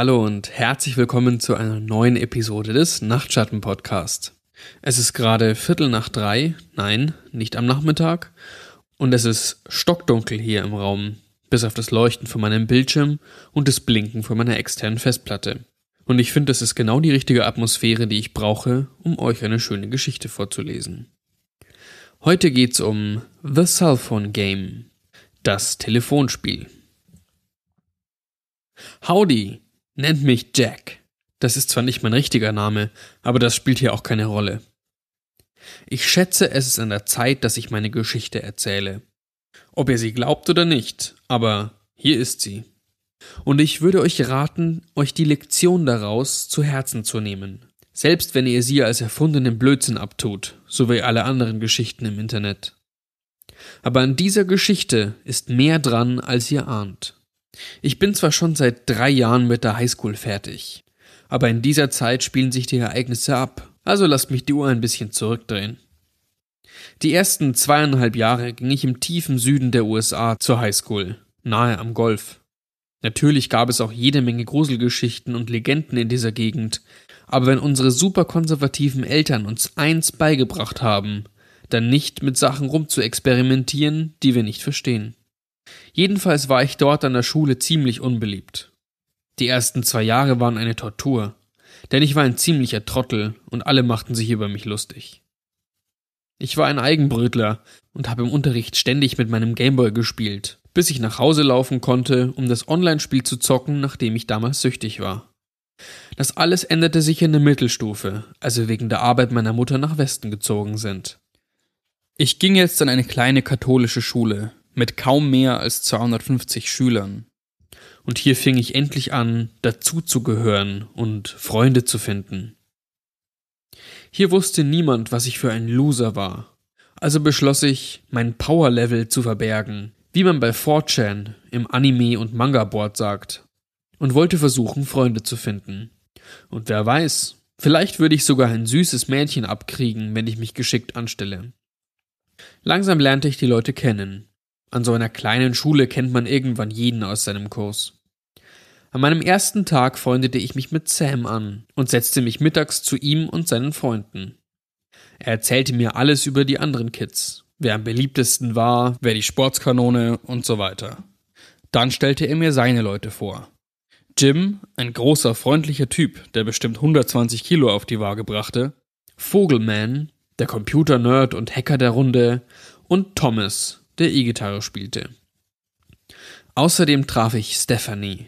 Hallo und herzlich willkommen zu einer neuen Episode des Nachtschatten Podcast. Es ist gerade Viertel nach drei, nein, nicht am Nachmittag, und es ist stockdunkel hier im Raum, bis auf das Leuchten von meinem Bildschirm und das Blinken von meiner externen Festplatte. Und ich finde, es ist genau die richtige Atmosphäre, die ich brauche, um euch eine schöne Geschichte vorzulesen. Heute geht's um The Cellphone Game, das Telefonspiel. Howdy, nennt mich Jack. Das ist zwar nicht mein richtiger Name, aber das spielt hier auch keine Rolle. Ich schätze, es ist an der Zeit, dass ich meine Geschichte erzähle. Ob ihr sie glaubt oder nicht, aber hier ist sie. Und ich würde euch raten, euch die Lektion daraus zu Herzen zu nehmen. Selbst wenn ihr sie als erfundenen Blödsinn abtut, so wie alle anderen Geschichten im Internet. Aber an dieser Geschichte ist mehr dran, als ihr ahnt. Ich bin zwar schon seit drei Jahren mit der Highschool fertig, aber in dieser Zeit spielen sich die Ereignisse ab, also lasst mich die Uhr ein bisschen zurückdrehen. Die ersten zweieinhalb Jahre ging ich im tiefen Süden der USA zur Highschool, nahe am Golf. Natürlich gab es auch jede Menge Gruselgeschichten und Legenden in dieser Gegend, aber wenn unsere superkonservativen Eltern uns eins beigebracht haben, dann nicht mit Sachen rumzuexperimentieren, die wir nicht verstehen. Jedenfalls war ich dort an der Schule ziemlich unbeliebt. Die ersten zwei Jahre waren eine Tortur, denn ich war ein ziemlicher Trottel und alle machten sich über mich lustig. Ich war ein Eigenbrötler und habe im Unterricht ständig mit meinem Gameboy gespielt, bis ich nach Hause laufen konnte, um das Online-Spiel zu zocken, nachdem ich damals süchtig war. Das alles änderte sich in der Mittelstufe, als wir wegen der Arbeit meiner Mutter nach Westen gezogen sind. Ich ging jetzt an eine kleine katholische Schule, mit kaum mehr als 250 Schülern. Und hier fing ich endlich an, dazuzugehören und Freunde zu finden. Hier wusste niemand, was ich für ein Loser war. Also beschloss ich, mein Power-Level zu verbergen, wie man bei 4chan im Anime- und Manga-Board sagt, und wollte versuchen, Freunde zu finden. Und wer weiß, vielleicht würde ich sogar ein süßes Mädchen abkriegen, wenn ich mich geschickt anstelle. Langsam lernte ich die Leute kennen, an so einer kleinen Schule kennt man irgendwann jeden aus seinem Kurs. An meinem ersten Tag freundete ich mich mit Sam an und setzte mich mittags zu ihm und seinen Freunden. Er erzählte mir alles über die anderen Kids, wer am beliebtesten war, wer die Sportskanone und so weiter. Dann stellte er mir seine Leute vor. Jim, ein großer, freundlicher Typ, der bestimmt 120 Kilo auf die Waage brachte, Vogelman, der Computer-Nerd und Hacker der Runde, und Thomas, der E-Gitarre spielte. Außerdem traf ich Stephanie,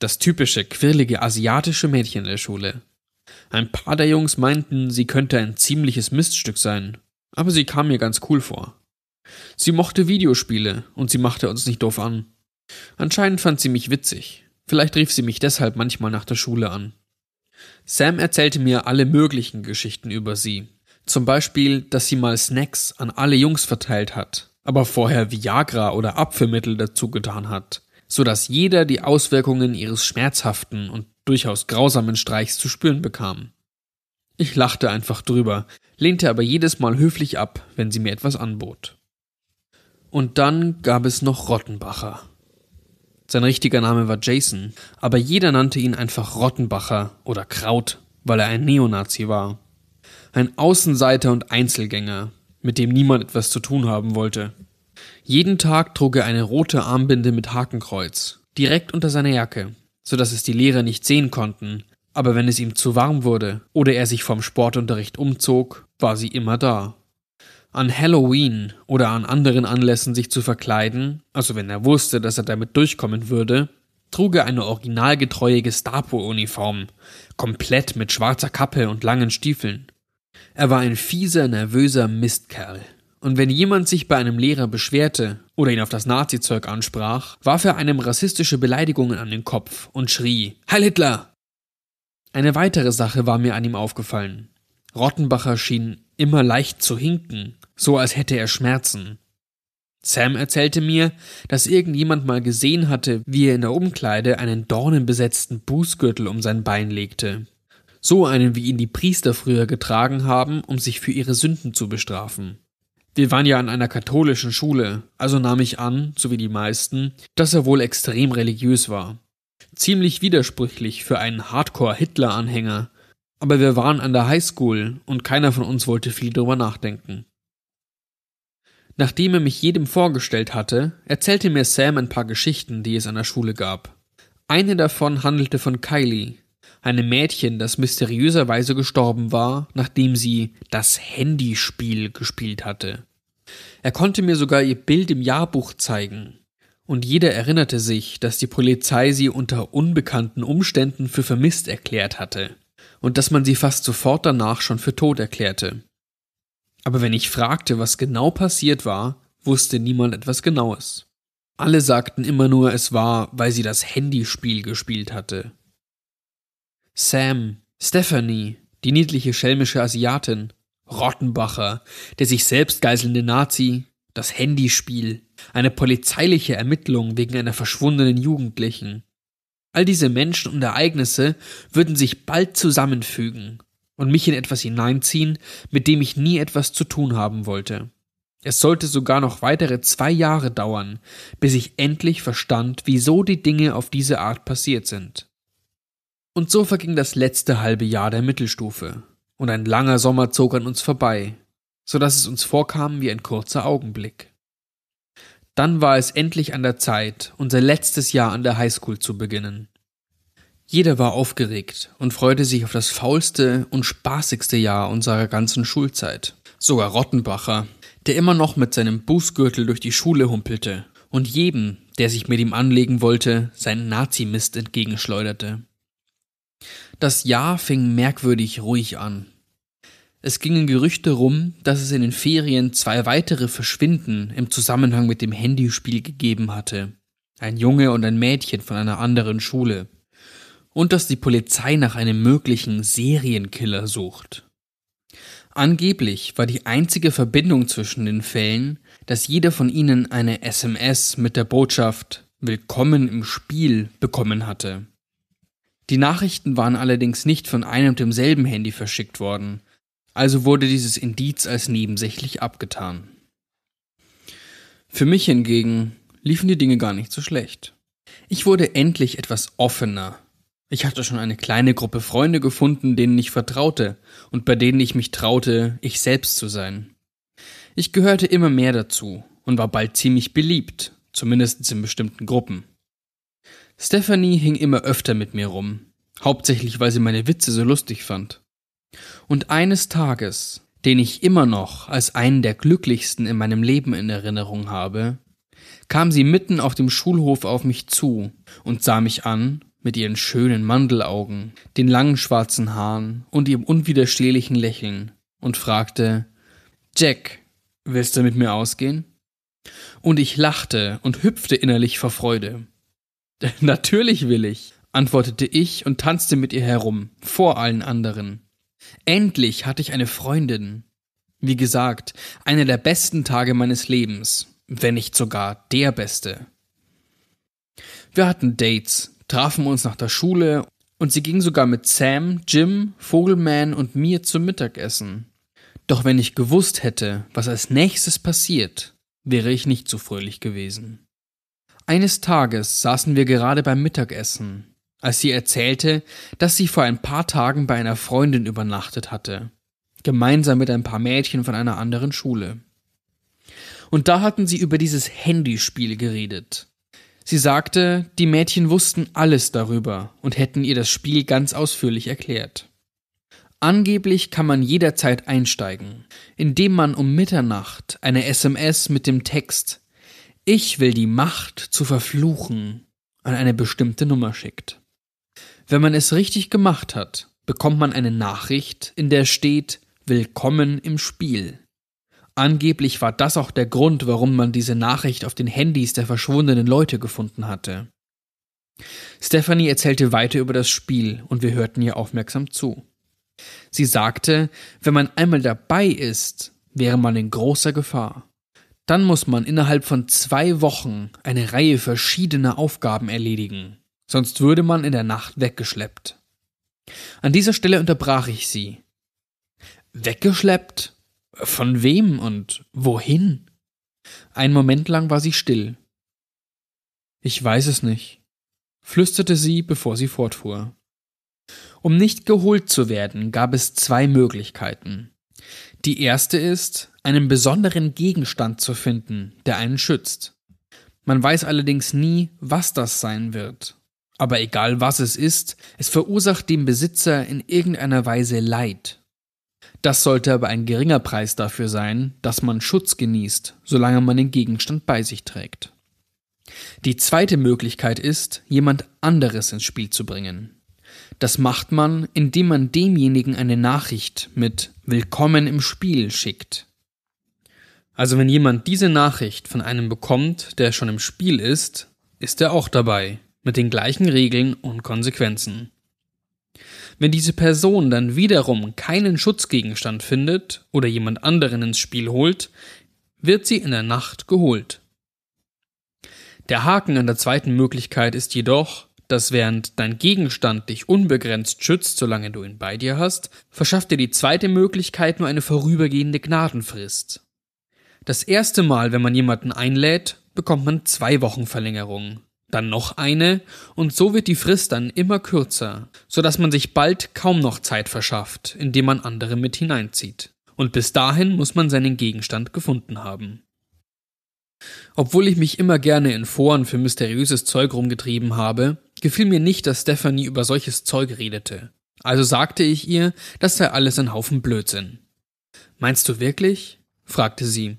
das typische quirlige asiatische Mädchen der Schule. Ein paar der Jungs meinten, sie könnte ein ziemliches Miststück sein, aber sie kam mir ganz cool vor. Sie mochte Videospiele und sie machte uns nicht doof an. Anscheinend fand sie mich witzig. Vielleicht rief sie mich deshalb manchmal nach der Schule an. Sam erzählte mir alle möglichen Geschichten über sie. Zum Beispiel, dass sie mal Snacks an alle Jungs verteilt hat aber vorher Viagra oder Apfelmittel dazu getan hat, so dass jeder die Auswirkungen ihres schmerzhaften und durchaus grausamen Streichs zu spüren bekam. Ich lachte einfach drüber, lehnte aber jedes Mal höflich ab, wenn sie mir etwas anbot. Und dann gab es noch Rottenbacher. Sein richtiger Name war Jason, aber jeder nannte ihn einfach Rottenbacher oder Kraut, weil er ein Neonazi war. Ein Außenseiter und Einzelgänger, mit dem niemand etwas zu tun haben wollte. Jeden Tag trug er eine rote Armbinde mit Hakenkreuz, direkt unter seiner Jacke, so dass es die Lehrer nicht sehen konnten, aber wenn es ihm zu warm wurde oder er sich vom Sportunterricht umzog, war sie immer da. An Halloween oder an anderen Anlässen sich zu verkleiden, also wenn er wusste, dass er damit durchkommen würde, trug er eine originalgetreue Gestapo-Uniform, komplett mit schwarzer Kappe und langen Stiefeln. Er war ein fieser, nervöser Mistkerl. Und wenn jemand sich bei einem Lehrer beschwerte oder ihn auf das Nazi-Zeug ansprach, warf er einem rassistische Beleidigungen an den Kopf und schrie Heil Hitler! Eine weitere Sache war mir an ihm aufgefallen. Rottenbacher schien immer leicht zu hinken, so als hätte er Schmerzen. Sam erzählte mir, dass irgendjemand mal gesehen hatte, wie er in der Umkleide einen dornenbesetzten Bußgürtel um sein Bein legte so einen wie ihn die Priester früher getragen haben, um sich für ihre Sünden zu bestrafen. Wir waren ja an einer katholischen Schule, also nahm ich an, so wie die meisten, dass er wohl extrem religiös war. Ziemlich widersprüchlich für einen Hardcore-Hitler-Anhänger, aber wir waren an der Highschool und keiner von uns wollte viel drüber nachdenken. Nachdem er mich jedem vorgestellt hatte, erzählte mir Sam ein paar Geschichten, die es an der Schule gab. Eine davon handelte von Kylie, einem Mädchen, das mysteriöserweise gestorben war, nachdem sie das Handyspiel gespielt hatte. Er konnte mir sogar ihr Bild im Jahrbuch zeigen, und jeder erinnerte sich, dass die Polizei sie unter unbekannten Umständen für vermisst erklärt hatte und dass man sie fast sofort danach schon für tot erklärte. Aber wenn ich fragte, was genau passiert war, wusste niemand etwas Genaues. Alle sagten immer nur, es war, weil sie das Handyspiel gespielt hatte. Sam, Stephanie, die niedliche schelmische Asiatin, Rottenbacher, der sich selbst geiselnde Nazi, das Handyspiel, eine polizeiliche Ermittlung wegen einer verschwundenen Jugendlichen. All diese Menschen und Ereignisse würden sich bald zusammenfügen und mich in etwas hineinziehen, mit dem ich nie etwas zu tun haben wollte. Es sollte sogar noch weitere zwei Jahre dauern, bis ich endlich verstand, wieso die Dinge auf diese Art passiert sind. Und so verging das letzte halbe Jahr der Mittelstufe, und ein langer Sommer zog an uns vorbei, so dass es uns vorkam wie ein kurzer Augenblick. Dann war es endlich an der Zeit, unser letztes Jahr an der Highschool zu beginnen. Jeder war aufgeregt und freute sich auf das faulste und spaßigste Jahr unserer ganzen Schulzeit. Sogar Rottenbacher, der immer noch mit seinem Bußgürtel durch die Schule humpelte und jedem, der sich mit ihm anlegen wollte, seinen Nazimist entgegenschleuderte. Das Jahr fing merkwürdig ruhig an. Es gingen Gerüchte rum, dass es in den Ferien zwei weitere Verschwinden im Zusammenhang mit dem Handyspiel gegeben hatte. Ein Junge und ein Mädchen von einer anderen Schule und dass die Polizei nach einem möglichen Serienkiller sucht. Angeblich war die einzige Verbindung zwischen den Fällen, dass jeder von ihnen eine SMS mit der Botschaft Willkommen im Spiel bekommen hatte. Die Nachrichten waren allerdings nicht von einem und demselben Handy verschickt worden, also wurde dieses Indiz als nebensächlich abgetan. Für mich hingegen liefen die Dinge gar nicht so schlecht. Ich wurde endlich etwas offener ich hatte schon eine kleine Gruppe Freunde gefunden, denen ich vertraute und bei denen ich mich traute, ich selbst zu sein. Ich gehörte immer mehr dazu und war bald ziemlich beliebt, zumindest in bestimmten Gruppen. Stephanie hing immer öfter mit mir rum, hauptsächlich weil sie meine Witze so lustig fand. Und eines Tages, den ich immer noch als einen der glücklichsten in meinem Leben in Erinnerung habe, kam sie mitten auf dem Schulhof auf mich zu und sah mich an mit ihren schönen Mandelaugen, den langen schwarzen Haaren und ihrem unwiderstehlichen Lächeln und fragte Jack, willst du mit mir ausgehen? Und ich lachte und hüpfte innerlich vor Freude. Natürlich will ich, antwortete ich und tanzte mit ihr herum, vor allen anderen. Endlich hatte ich eine Freundin. Wie gesagt, einer der besten Tage meines Lebens, wenn nicht sogar der beste. Wir hatten Dates, trafen uns nach der Schule und sie ging sogar mit Sam, Jim, Vogelman und mir zum Mittagessen. Doch wenn ich gewusst hätte, was als nächstes passiert, wäre ich nicht so fröhlich gewesen. Eines Tages saßen wir gerade beim Mittagessen, als sie erzählte, dass sie vor ein paar Tagen bei einer Freundin übernachtet hatte, gemeinsam mit ein paar Mädchen von einer anderen Schule. Und da hatten sie über dieses Handyspiel geredet, Sie sagte, die Mädchen wussten alles darüber und hätten ihr das Spiel ganz ausführlich erklärt. Angeblich kann man jederzeit einsteigen, indem man um Mitternacht eine SMS mit dem Text Ich will die Macht zu verfluchen an eine bestimmte Nummer schickt. Wenn man es richtig gemacht hat, bekommt man eine Nachricht, in der steht Willkommen im Spiel. Angeblich war das auch der Grund, warum man diese Nachricht auf den Handys der verschwundenen Leute gefunden hatte. Stephanie erzählte weiter über das Spiel und wir hörten ihr aufmerksam zu. Sie sagte, wenn man einmal dabei ist, wäre man in großer Gefahr. Dann muss man innerhalb von zwei Wochen eine Reihe verschiedener Aufgaben erledigen, sonst würde man in der Nacht weggeschleppt. An dieser Stelle unterbrach ich sie. Weggeschleppt? Von wem und wohin? Ein Moment lang war sie still. Ich weiß es nicht. flüsterte sie, bevor sie fortfuhr. Um nicht geholt zu werden, gab es zwei Möglichkeiten. Die erste ist, einen besonderen Gegenstand zu finden, der einen schützt. Man weiß allerdings nie, was das sein wird. Aber egal was es ist, es verursacht dem Besitzer in irgendeiner Weise Leid. Das sollte aber ein geringer Preis dafür sein, dass man Schutz genießt, solange man den Gegenstand bei sich trägt. Die zweite Möglichkeit ist, jemand anderes ins Spiel zu bringen. Das macht man, indem man demjenigen eine Nachricht mit Willkommen im Spiel schickt. Also wenn jemand diese Nachricht von einem bekommt, der schon im Spiel ist, ist er auch dabei, mit den gleichen Regeln und Konsequenzen. Wenn diese Person dann wiederum keinen Schutzgegenstand findet oder jemand anderen ins Spiel holt, wird sie in der Nacht geholt. Der Haken an der zweiten Möglichkeit ist jedoch, dass während dein Gegenstand dich unbegrenzt schützt, solange du ihn bei dir hast, verschafft dir die zweite Möglichkeit nur eine vorübergehende Gnadenfrist. Das erste Mal, wenn man jemanden einlädt, bekommt man zwei Wochen Verlängerung, dann noch eine, und so wird die Frist dann immer kürzer, so dass man sich bald kaum noch Zeit verschafft, indem man andere mit hineinzieht. Und bis dahin muss man seinen Gegenstand gefunden haben. Obwohl ich mich immer gerne in Foren für mysteriöses Zeug rumgetrieben habe, gefiel mir nicht, dass Stephanie über solches Zeug redete. Also sagte ich ihr, das sei alles ein Haufen Blödsinn. Meinst du wirklich? fragte sie.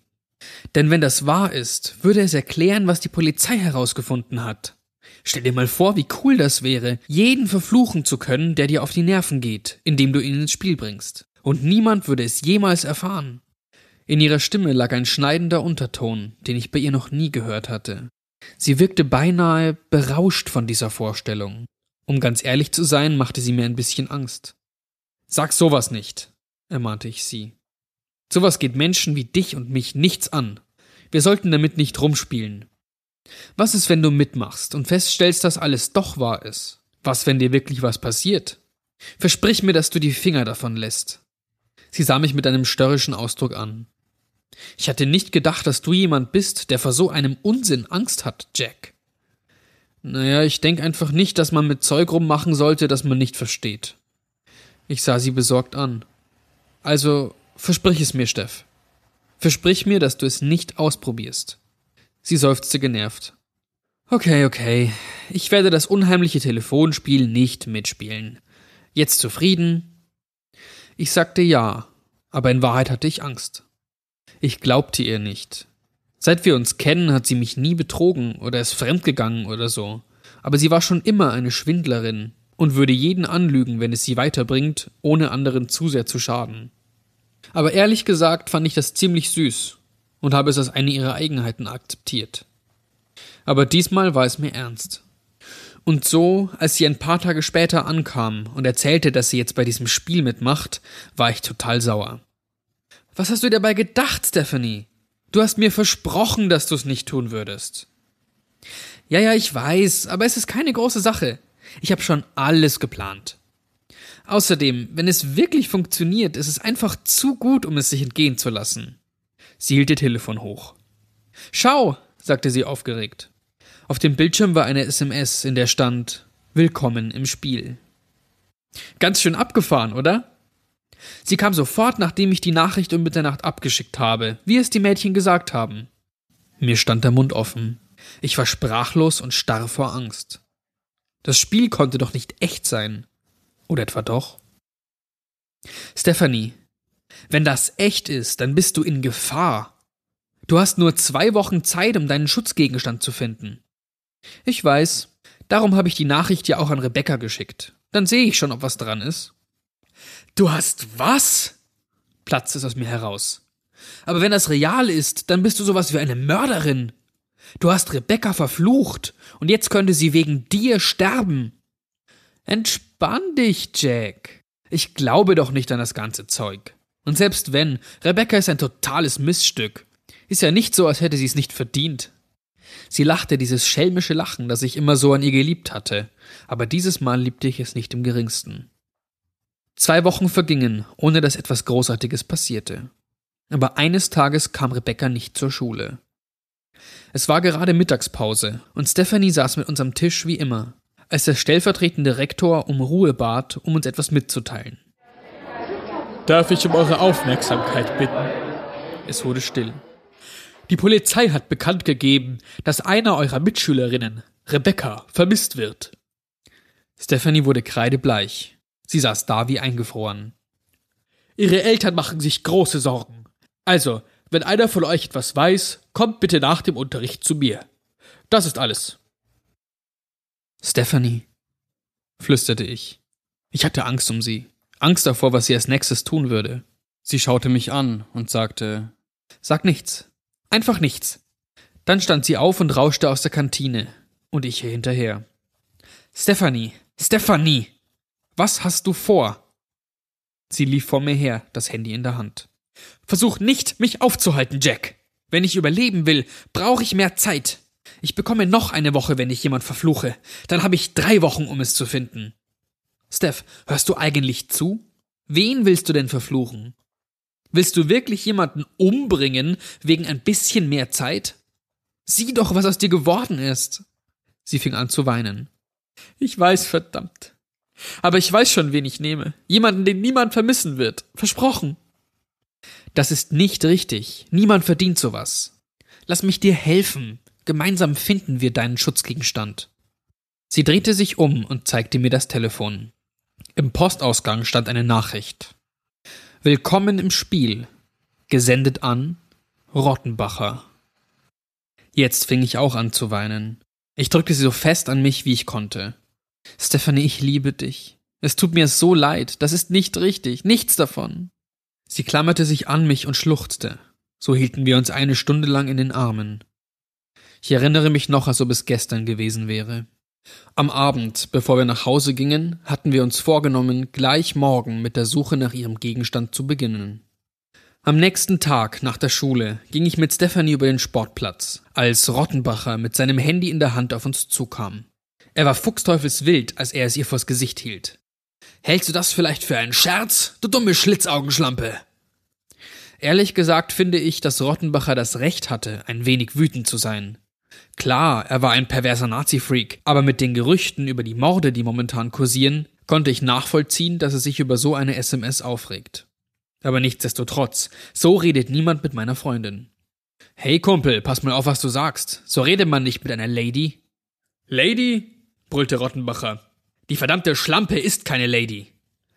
Denn wenn das wahr ist, würde es erklären, was die Polizei herausgefunden hat. Stell dir mal vor, wie cool das wäre, jeden verfluchen zu können, der dir auf die Nerven geht, indem du ihn ins Spiel bringst. Und niemand würde es jemals erfahren. In ihrer Stimme lag ein schneidender Unterton, den ich bei ihr noch nie gehört hatte. Sie wirkte beinahe berauscht von dieser Vorstellung. Um ganz ehrlich zu sein, machte sie mir ein bisschen Angst. Sag sowas nicht, ermahnte ich sie. Sowas geht Menschen wie dich und mich nichts an. Wir sollten damit nicht rumspielen. Was ist, wenn du mitmachst und feststellst, dass alles doch wahr ist? Was, wenn dir wirklich was passiert? Versprich mir, dass du die Finger davon lässt. Sie sah mich mit einem störrischen Ausdruck an. Ich hatte nicht gedacht, dass du jemand bist, der vor so einem Unsinn Angst hat, Jack. Naja, ich denk einfach nicht, dass man mit Zeug rummachen sollte, das man nicht versteht. Ich sah sie besorgt an. Also, versprich es mir, Steff. Versprich mir, dass du es nicht ausprobierst. Sie seufzte genervt. Okay, okay. Ich werde das unheimliche Telefonspiel nicht mitspielen. Jetzt zufrieden? Ich sagte ja, aber in Wahrheit hatte ich Angst. Ich glaubte ihr nicht. Seit wir uns kennen, hat sie mich nie betrogen oder ist fremdgegangen oder so. Aber sie war schon immer eine Schwindlerin und würde jeden anlügen, wenn es sie weiterbringt, ohne anderen zu sehr zu schaden. Aber ehrlich gesagt fand ich das ziemlich süß und habe es als eine ihrer Eigenheiten akzeptiert. Aber diesmal war es mir ernst. Und so, als sie ein paar Tage später ankam und erzählte, dass sie jetzt bei diesem Spiel mitmacht, war ich total sauer. Was hast du dabei gedacht, Stephanie? Du hast mir versprochen, dass du es nicht tun würdest. Ja, ja, ich weiß, aber es ist keine große Sache. Ich habe schon alles geplant. Außerdem, wenn es wirklich funktioniert, ist es einfach zu gut, um es sich entgehen zu lassen. Sie hielt ihr Telefon hoch. Schau, sagte sie aufgeregt. Auf dem Bildschirm war eine SMS, in der stand Willkommen im Spiel. Ganz schön abgefahren, oder? Sie kam sofort, nachdem ich die Nachricht um Mitternacht abgeschickt habe, wie es die Mädchen gesagt haben. Mir stand der Mund offen. Ich war sprachlos und starr vor Angst. Das Spiel konnte doch nicht echt sein. Oder etwa doch? Stephanie, wenn das echt ist, dann bist du in Gefahr. Du hast nur zwei Wochen Zeit, um deinen Schutzgegenstand zu finden. Ich weiß. Darum habe ich die Nachricht ja auch an Rebecca geschickt. Dann sehe ich schon, ob was dran ist. Du hast was? platzt es aus mir heraus. Aber wenn das real ist, dann bist du sowas wie eine Mörderin. Du hast Rebecca verflucht, und jetzt könnte sie wegen dir sterben. Entspann dich, Jack. Ich glaube doch nicht an das ganze Zeug. Und selbst wenn, Rebecca ist ein totales Missstück. Ist ja nicht so, als hätte sie es nicht verdient. Sie lachte dieses schelmische Lachen, das ich immer so an ihr geliebt hatte, aber dieses Mal liebte ich es nicht im geringsten. Zwei Wochen vergingen, ohne dass etwas Großartiges passierte. Aber eines Tages kam Rebecca nicht zur Schule. Es war gerade Mittagspause und Stephanie saß mit uns am Tisch wie immer. als der stellvertretende Rektor um Ruhe bat, um uns etwas mitzuteilen. Darf ich um eure Aufmerksamkeit bitten? Es wurde still. Die Polizei hat bekannt gegeben, dass einer eurer Mitschülerinnen, Rebecca, vermisst wird. Stephanie wurde kreidebleich. Sie saß da wie eingefroren. Ihre Eltern machen sich große Sorgen. Also, wenn einer von euch etwas weiß, kommt bitte nach dem Unterricht zu mir. Das ist alles. Stephanie, flüsterte ich. Ich hatte Angst um sie. Angst davor, was sie als nächstes tun würde. Sie schaute mich an und sagte Sag nichts. Einfach nichts. Dann stand sie auf und rauschte aus der Kantine, und ich hinterher. Stephanie, Stephanie, was hast du vor? Sie lief vor mir her, das Handy in der Hand. Versuch nicht, mich aufzuhalten, Jack. Wenn ich überleben will, brauche ich mehr Zeit. Ich bekomme noch eine Woche, wenn ich jemand verfluche. Dann habe ich drei Wochen, um es zu finden. Steph, hörst du eigentlich zu? Wen willst du denn verfluchen? Willst du wirklich jemanden umbringen wegen ein bisschen mehr Zeit? Sieh doch, was aus dir geworden ist. Sie fing an zu weinen. Ich weiß, verdammt. Aber ich weiß schon, wen ich nehme. Jemanden, den niemand vermissen wird. Versprochen. Das ist nicht richtig. Niemand verdient sowas. Lass mich dir helfen. Gemeinsam finden wir deinen Schutzgegenstand. Sie drehte sich um und zeigte mir das Telefon. Im Postausgang stand eine Nachricht. Willkommen im Spiel. Gesendet an Rottenbacher. Jetzt fing ich auch an zu weinen. Ich drückte sie so fest an mich, wie ich konnte. Stephanie, ich liebe dich. Es tut mir so leid. Das ist nicht richtig. Nichts davon. Sie klammerte sich an mich und schluchzte. So hielten wir uns eine Stunde lang in den Armen. Ich erinnere mich noch, als ob es gestern gewesen wäre. Am Abend, bevor wir nach Hause gingen, hatten wir uns vorgenommen, gleich morgen mit der Suche nach ihrem Gegenstand zu beginnen. Am nächsten Tag nach der Schule ging ich mit Stephanie über den Sportplatz, als Rottenbacher mit seinem Handy in der Hand auf uns zukam. Er war fuchsteufelswild, als er es ihr vors Gesicht hielt. Hältst du das vielleicht für einen Scherz, du dumme Schlitzaugenschlampe? Ehrlich gesagt finde ich, dass Rottenbacher das Recht hatte, ein wenig wütend zu sein. Klar, er war ein perverser Nazi-Freak, aber mit den Gerüchten über die Morde, die momentan kursieren, konnte ich nachvollziehen, dass er sich über so eine SMS aufregt. Aber nichtsdestotrotz, so redet niemand mit meiner Freundin. Hey Kumpel, pass mal auf, was du sagst. So redet man nicht mit einer Lady. Lady? Brüllte Rottenbacher. Die verdammte Schlampe ist keine Lady.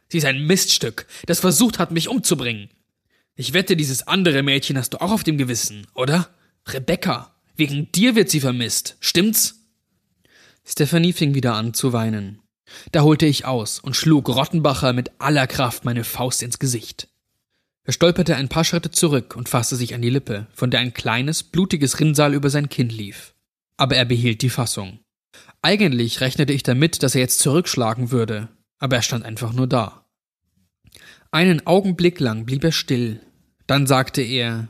Sie ist ein Miststück, das versucht hat, mich umzubringen. Ich wette, dieses andere Mädchen hast du auch auf dem Gewissen, oder? Rebecca. Wegen dir wird sie vermisst, stimmt's? Stephanie fing wieder an zu weinen. Da holte ich aus und schlug Rottenbacher mit aller Kraft meine Faust ins Gesicht. Er stolperte ein paar Schritte zurück und fasste sich an die Lippe, von der ein kleines, blutiges Rinnsal über sein Kinn lief. Aber er behielt die Fassung. Eigentlich rechnete ich damit, dass er jetzt zurückschlagen würde, aber er stand einfach nur da. Einen Augenblick lang blieb er still, dann sagte er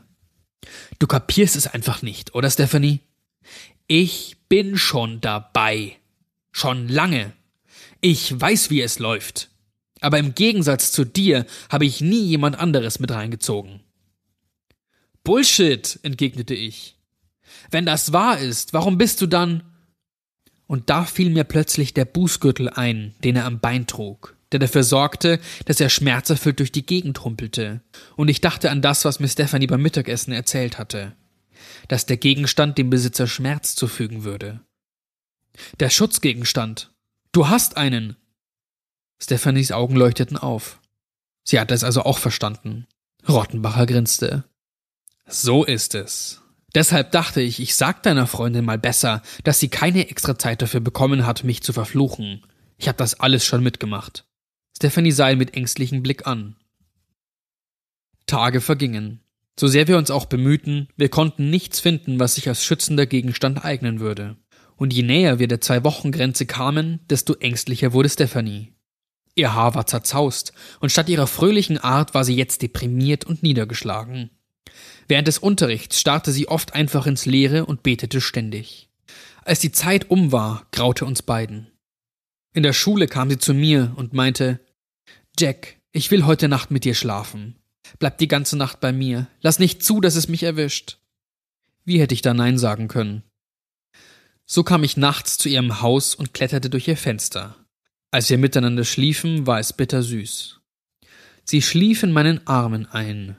Du kapierst es einfach nicht, oder Stephanie? Ich bin schon dabei. Schon lange. Ich weiß, wie es läuft. Aber im Gegensatz zu dir habe ich nie jemand anderes mit reingezogen. Bullshit, entgegnete ich. Wenn das wahr ist, warum bist du dann? Und da fiel mir plötzlich der Bußgürtel ein, den er am Bein trug der dafür sorgte, dass er schmerzerfüllt durch die Gegend humpelte. Und ich dachte an das, was mir Stephanie beim Mittagessen erzählt hatte. Dass der Gegenstand dem Besitzer Schmerz zufügen würde. Der Schutzgegenstand. Du hast einen. Stephanies Augen leuchteten auf. Sie hatte es also auch verstanden. Rottenbacher grinste. So ist es. Deshalb dachte ich, ich sag deiner Freundin mal besser, dass sie keine extra Zeit dafür bekommen hat, mich zu verfluchen. Ich hab das alles schon mitgemacht. Stephanie sah ihn mit ängstlichem Blick an. Tage vergingen. So sehr wir uns auch bemühten, wir konnten nichts finden, was sich als schützender Gegenstand eignen würde. Und je näher wir der Zwei-Wochen-Grenze kamen, desto ängstlicher wurde Stephanie. Ihr Haar war zerzaust, und statt ihrer fröhlichen Art war sie jetzt deprimiert und niedergeschlagen. Während des Unterrichts starrte sie oft einfach ins Leere und betete ständig. Als die Zeit um war, graute uns beiden. In der Schule kam sie zu mir und meinte, Jack, ich will heute Nacht mit dir schlafen. Bleib die ganze Nacht bei mir. Lass nicht zu, dass es mich erwischt. Wie hätte ich da Nein sagen können? So kam ich nachts zu ihrem Haus und kletterte durch ihr Fenster. Als wir miteinander schliefen, war es bittersüß. Sie schlief in meinen Armen ein.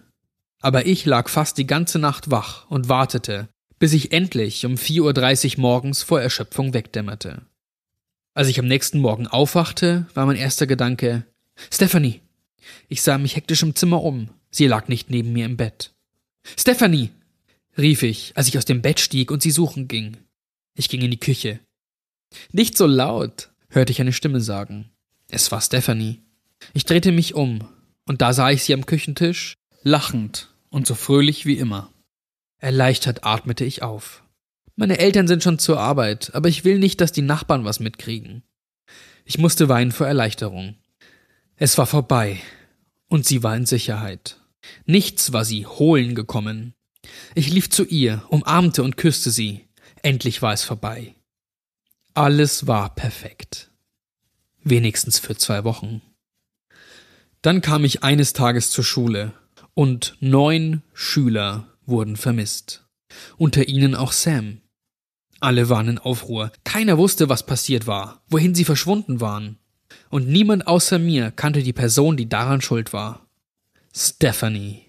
Aber ich lag fast die ganze Nacht wach und wartete, bis ich endlich um 4.30 Uhr morgens vor Erschöpfung wegdämmerte. Als ich am nächsten Morgen aufwachte, war mein erster Gedanke Stephanie. Ich sah mich hektisch im Zimmer um. Sie lag nicht neben mir im Bett. Stephanie. rief ich, als ich aus dem Bett stieg und sie suchen ging. Ich ging in die Küche. Nicht so laut, hörte ich eine Stimme sagen. Es war Stephanie. Ich drehte mich um, und da sah ich sie am Küchentisch, lachend und so fröhlich wie immer. Erleichtert atmete ich auf. Meine Eltern sind schon zur Arbeit, aber ich will nicht, dass die Nachbarn was mitkriegen. Ich musste weinen vor Erleichterung. Es war vorbei, und sie war in Sicherheit. Nichts war sie holen gekommen. Ich lief zu ihr, umarmte und küsste sie. Endlich war es vorbei. Alles war perfekt. Wenigstens für zwei Wochen. Dann kam ich eines Tages zur Schule und neun Schüler wurden vermisst. Unter ihnen auch Sam. Alle waren in Aufruhr. Keiner wusste, was passiert war, wohin sie verschwunden waren. Und niemand außer mir kannte die Person, die daran schuld war. Stephanie.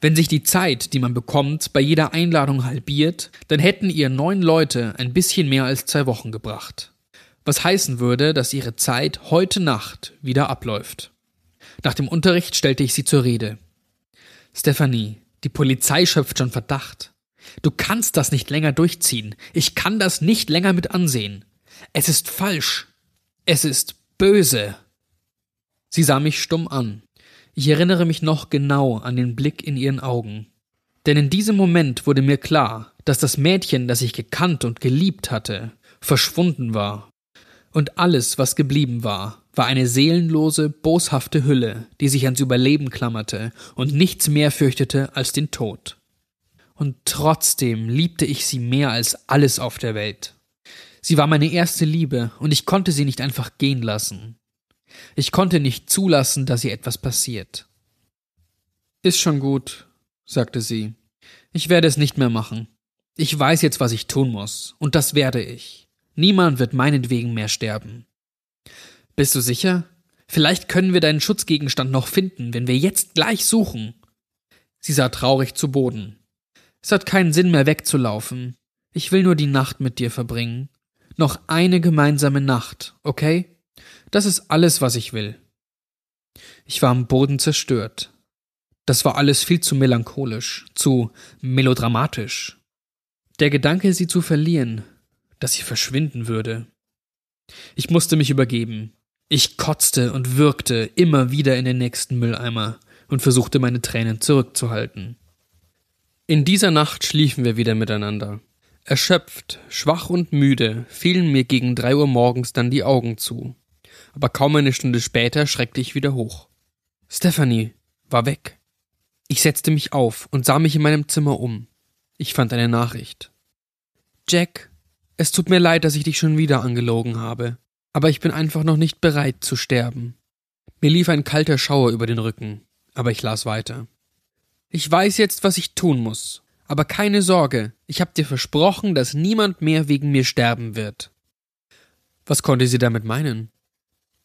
Wenn sich die Zeit, die man bekommt, bei jeder Einladung halbiert, dann hätten ihr neun Leute ein bisschen mehr als zwei Wochen gebracht. Was heißen würde, dass ihre Zeit heute Nacht wieder abläuft. Nach dem Unterricht stellte ich sie zur Rede. Stephanie, die Polizei schöpft schon Verdacht. Du kannst das nicht länger durchziehen. Ich kann das nicht länger mit ansehen. Es ist falsch. Es ist böse. Sie sah mich stumm an. Ich erinnere mich noch genau an den Blick in ihren Augen. Denn in diesem Moment wurde mir klar, dass das Mädchen, das ich gekannt und geliebt hatte, verschwunden war. Und alles, was geblieben war, war eine seelenlose, boshafte Hülle, die sich ans Überleben klammerte und nichts mehr fürchtete als den Tod. Und trotzdem liebte ich sie mehr als alles auf der Welt. Sie war meine erste Liebe, und ich konnte sie nicht einfach gehen lassen. Ich konnte nicht zulassen, dass ihr etwas passiert. Ist schon gut, sagte sie. Ich werde es nicht mehr machen. Ich weiß jetzt, was ich tun muss, und das werde ich. Niemand wird meinetwegen mehr sterben. Bist du sicher? Vielleicht können wir deinen Schutzgegenstand noch finden, wenn wir jetzt gleich suchen. Sie sah traurig zu Boden. Es hat keinen Sinn mehr wegzulaufen. Ich will nur die Nacht mit dir verbringen. Noch eine gemeinsame Nacht, okay? Das ist alles, was ich will. Ich war am Boden zerstört. Das war alles viel zu melancholisch, zu melodramatisch. Der Gedanke, sie zu verlieren, dass sie verschwinden würde. Ich musste mich übergeben. Ich kotzte und würgte immer wieder in den nächsten Mülleimer und versuchte meine Tränen zurückzuhalten. In dieser Nacht schliefen wir wieder miteinander. Erschöpft, schwach und müde fielen mir gegen drei Uhr morgens dann die Augen zu aber kaum eine Stunde später schreckte ich wieder hoch. Stephanie war weg. Ich setzte mich auf und sah mich in meinem Zimmer um. Ich fand eine Nachricht. Jack, es tut mir leid, dass ich dich schon wieder angelogen habe, aber ich bin einfach noch nicht bereit zu sterben. Mir lief ein kalter Schauer über den Rücken, aber ich las weiter. Ich weiß jetzt, was ich tun muss, aber keine Sorge, ich habe dir versprochen, dass niemand mehr wegen mir sterben wird. Was konnte sie damit meinen?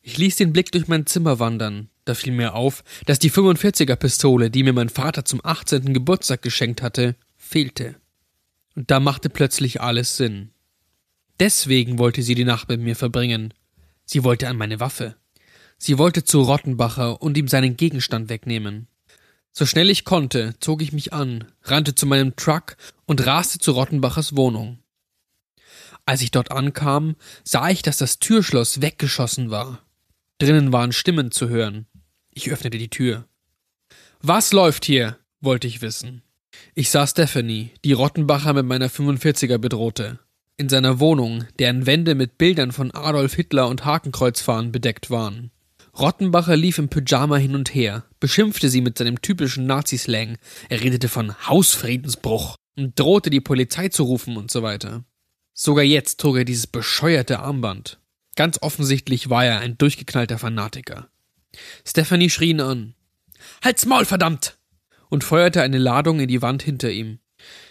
Ich ließ den Blick durch mein Zimmer wandern. Da fiel mir auf, dass die 45er Pistole, die mir mein Vater zum 18. Geburtstag geschenkt hatte, fehlte. Und da machte plötzlich alles Sinn. Deswegen wollte sie die Nacht mit mir verbringen. Sie wollte an meine Waffe. Sie wollte zu Rottenbacher und ihm seinen Gegenstand wegnehmen. So schnell ich konnte, zog ich mich an, rannte zu meinem Truck und raste zu Rottenbachers Wohnung. Als ich dort ankam, sah ich, dass das Türschloss weggeschossen war. Drinnen waren Stimmen zu hören. Ich öffnete die Tür. Was läuft hier? wollte ich wissen. Ich sah Stephanie, die Rottenbacher mit meiner 45er bedrohte. In seiner Wohnung, deren Wände mit Bildern von Adolf Hitler und Hakenkreuzfahnen bedeckt waren. Rottenbacher lief im Pyjama hin und her, beschimpfte sie mit seinem typischen Nazi-Slang, er redete von Hausfriedensbruch und drohte die Polizei zu rufen und so weiter. Sogar jetzt trug er dieses bescheuerte Armband. Ganz offensichtlich war er ein durchgeknallter Fanatiker. Stephanie schrie ihn an. Halt's Maul, verdammt! und feuerte eine Ladung in die Wand hinter ihm.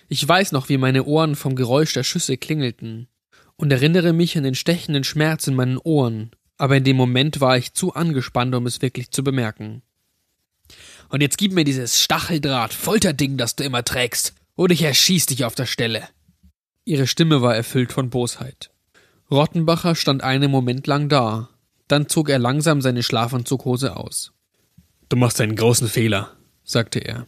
Ich weiß noch, wie meine Ohren vom Geräusch der Schüsse klingelten und erinnere mich an den stechenden Schmerz in meinen Ohren, aber in dem Moment war ich zu angespannt, um es wirklich zu bemerken. Und jetzt gib mir dieses Stacheldraht-Folterding, das du immer trägst, oder ich erschieß dich auf der Stelle. Ihre Stimme war erfüllt von Bosheit. Rottenbacher stand einen Moment lang da, dann zog er langsam seine Schlafanzughose aus. Du machst einen großen Fehler, sagte er.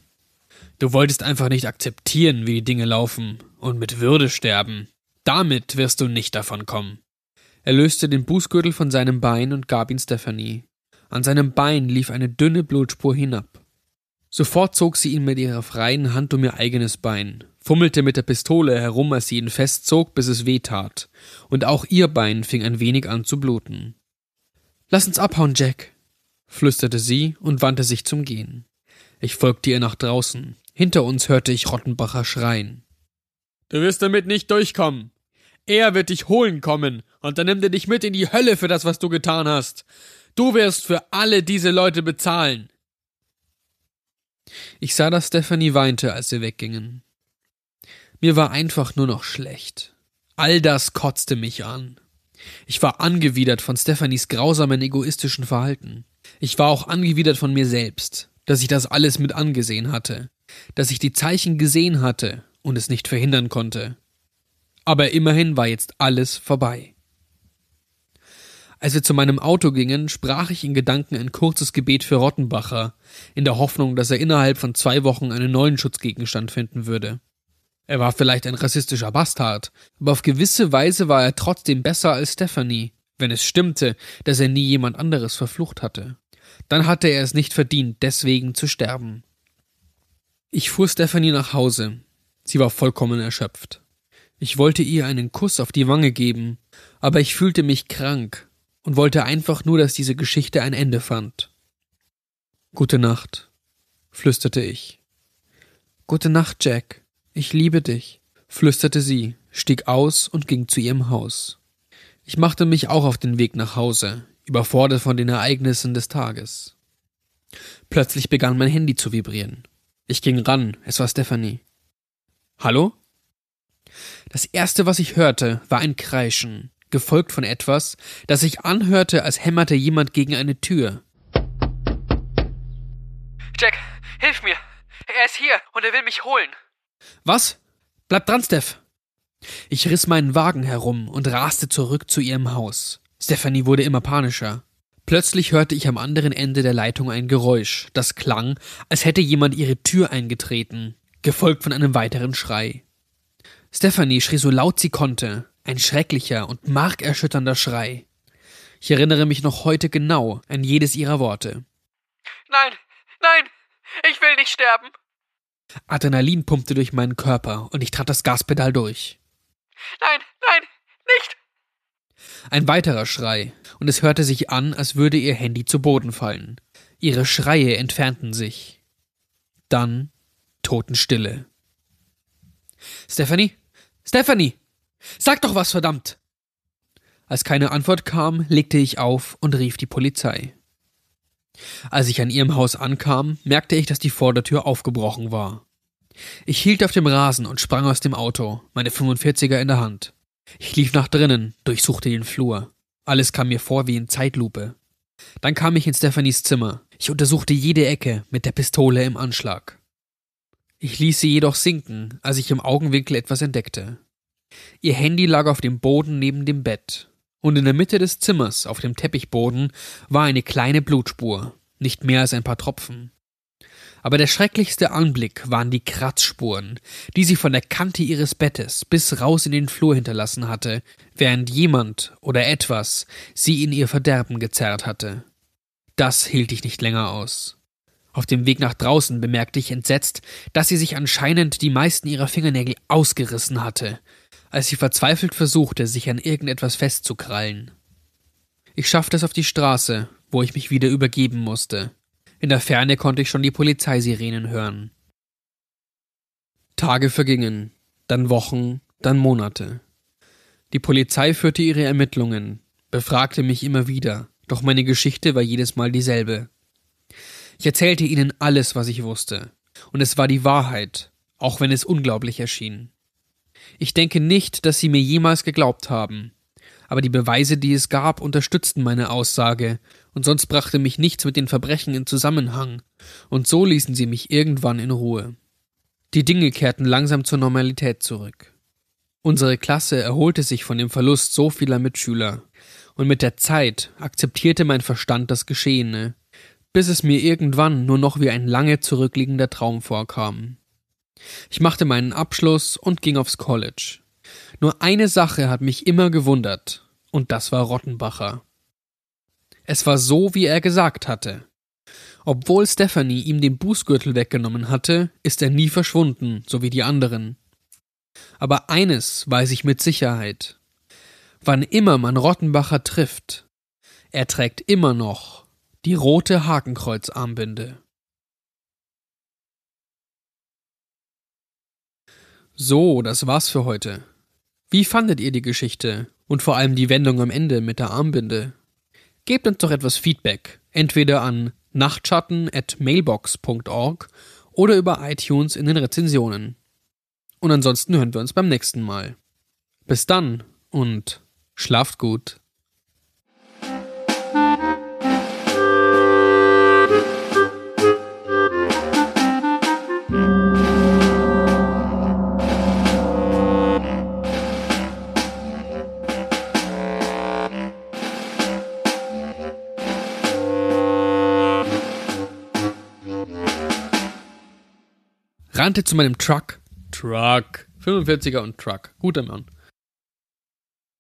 Du wolltest einfach nicht akzeptieren, wie die Dinge laufen und mit Würde sterben. Damit wirst du nicht davon kommen. Er löste den Bußgürtel von seinem Bein und gab ihn Stephanie. An seinem Bein lief eine dünne Blutspur hinab. Sofort zog sie ihn mit ihrer freien Hand um ihr eigenes Bein, fummelte mit der Pistole herum, als sie ihn festzog, bis es weh tat, und auch ihr Bein fing ein wenig an zu bluten. Lass uns abhauen, Jack, flüsterte sie und wandte sich zum Gehen. Ich folgte ihr nach draußen. Hinter uns hörte ich Rottenbacher schreien. Du wirst damit nicht durchkommen. Er wird dich holen kommen, und dann nimmt er dich mit in die Hölle für das, was du getan hast. Du wirst für alle diese Leute bezahlen. Ich sah, dass Stephanie weinte, als wir weggingen. Mir war einfach nur noch schlecht. All das kotzte mich an. Ich war angewidert von Stephanies grausamen egoistischen Verhalten. Ich war auch angewidert von mir selbst, dass ich das alles mit angesehen hatte, dass ich die Zeichen gesehen hatte und es nicht verhindern konnte. Aber immerhin war jetzt alles vorbei. Als wir zu meinem Auto gingen, sprach ich in Gedanken ein kurzes Gebet für Rottenbacher, in der Hoffnung, dass er innerhalb von zwei Wochen einen neuen Schutzgegenstand finden würde. Er war vielleicht ein rassistischer Bastard, aber auf gewisse Weise war er trotzdem besser als Stephanie, wenn es stimmte, dass er nie jemand anderes verflucht hatte. Dann hatte er es nicht verdient, deswegen zu sterben. Ich fuhr Stephanie nach Hause. Sie war vollkommen erschöpft. Ich wollte ihr einen Kuss auf die Wange geben, aber ich fühlte mich krank und wollte einfach nur, dass diese Geschichte ein Ende fand. Gute Nacht, flüsterte ich. Gute Nacht, Jack. Ich liebe dich, flüsterte sie, stieg aus und ging zu ihrem Haus. Ich machte mich auch auf den Weg nach Hause, überfordert von den Ereignissen des Tages. Plötzlich begann mein Handy zu vibrieren. Ich ging ran, es war Stephanie. Hallo? Das erste, was ich hörte, war ein Kreischen, gefolgt von etwas, das sich anhörte, als hämmerte jemand gegen eine Tür. Jack, hilf mir! Er ist hier und er will mich holen! Was? Bleib dran, Steph! Ich riss meinen Wagen herum und raste zurück zu ihrem Haus. Stephanie wurde immer panischer. Plötzlich hörte ich am anderen Ende der Leitung ein Geräusch, das klang, als hätte jemand ihre Tür eingetreten, gefolgt von einem weiteren Schrei. Stephanie schrie so laut sie konnte, ein schrecklicher und markerschütternder Schrei. Ich erinnere mich noch heute genau an jedes ihrer Worte. Nein, nein, ich will nicht sterben. Adrenalin pumpte durch meinen Körper und ich trat das Gaspedal durch. Nein, nein, nicht! Ein weiterer Schrei, und es hörte sich an, als würde ihr Handy zu Boden fallen. Ihre Schreie entfernten sich. Dann Totenstille. Stephanie? Stephanie! Sag doch was, verdammt! Als keine Antwort kam, legte ich auf und rief die Polizei. Als ich an ihrem Haus ankam, merkte ich, dass die Vordertür aufgebrochen war. Ich hielt auf dem Rasen und sprang aus dem Auto, meine 45er in der Hand. Ich lief nach drinnen, durchsuchte den Flur. Alles kam mir vor wie in Zeitlupe. Dann kam ich in Stephanies Zimmer. Ich untersuchte jede Ecke mit der Pistole im Anschlag. Ich ließ sie jedoch sinken, als ich im Augenwinkel etwas entdeckte. Ihr Handy lag auf dem Boden neben dem Bett, und in der Mitte des Zimmers, auf dem Teppichboden, war eine kleine Blutspur, nicht mehr als ein paar Tropfen. Aber der schrecklichste Anblick waren die Kratzspuren, die sie von der Kante ihres Bettes bis raus in den Flur hinterlassen hatte, während jemand oder etwas sie in ihr Verderben gezerrt hatte. Das hielt ich nicht länger aus. Auf dem Weg nach draußen bemerkte ich entsetzt, dass sie sich anscheinend die meisten ihrer Fingernägel ausgerissen hatte, als sie verzweifelt versuchte, sich an irgendetwas festzukrallen. Ich schaffte es auf die Straße, wo ich mich wieder übergeben musste. In der Ferne konnte ich schon die Polizeisirenen hören. Tage vergingen, dann Wochen, dann Monate. Die Polizei führte ihre Ermittlungen, befragte mich immer wieder, doch meine Geschichte war jedes Mal dieselbe. Ich erzählte ihnen alles, was ich wusste, und es war die Wahrheit, auch wenn es unglaublich erschien. Ich denke nicht, dass sie mir jemals geglaubt haben, aber die Beweise, die es gab, unterstützten meine Aussage, und sonst brachte mich nichts mit den Verbrechen in Zusammenhang, und so ließen sie mich irgendwann in Ruhe. Die Dinge kehrten langsam zur Normalität zurück. Unsere Klasse erholte sich von dem Verlust so vieler Mitschüler, und mit der Zeit akzeptierte mein Verstand das Geschehene, bis es mir irgendwann nur noch wie ein lange zurückliegender Traum vorkam. Ich machte meinen Abschluss und ging aufs College. Nur eine Sache hat mich immer gewundert, und das war Rottenbacher. Es war so, wie er gesagt hatte. Obwohl Stephanie ihm den Bußgürtel weggenommen hatte, ist er nie verschwunden, so wie die anderen. Aber eines weiß ich mit Sicherheit. Wann immer man Rottenbacher trifft, er trägt immer noch die rote Hakenkreuzarmbinde. So, das war's für heute. Wie fandet ihr die Geschichte und vor allem die Wendung am Ende mit der Armbinde? Gebt uns doch etwas Feedback, entweder an nachtschatten@mailbox.org oder über iTunes in den Rezensionen. Und ansonsten hören wir uns beim nächsten Mal. Bis dann und schlaft gut. Rannte zu meinem Truck. Truck. 45er und Truck. Guter Mann.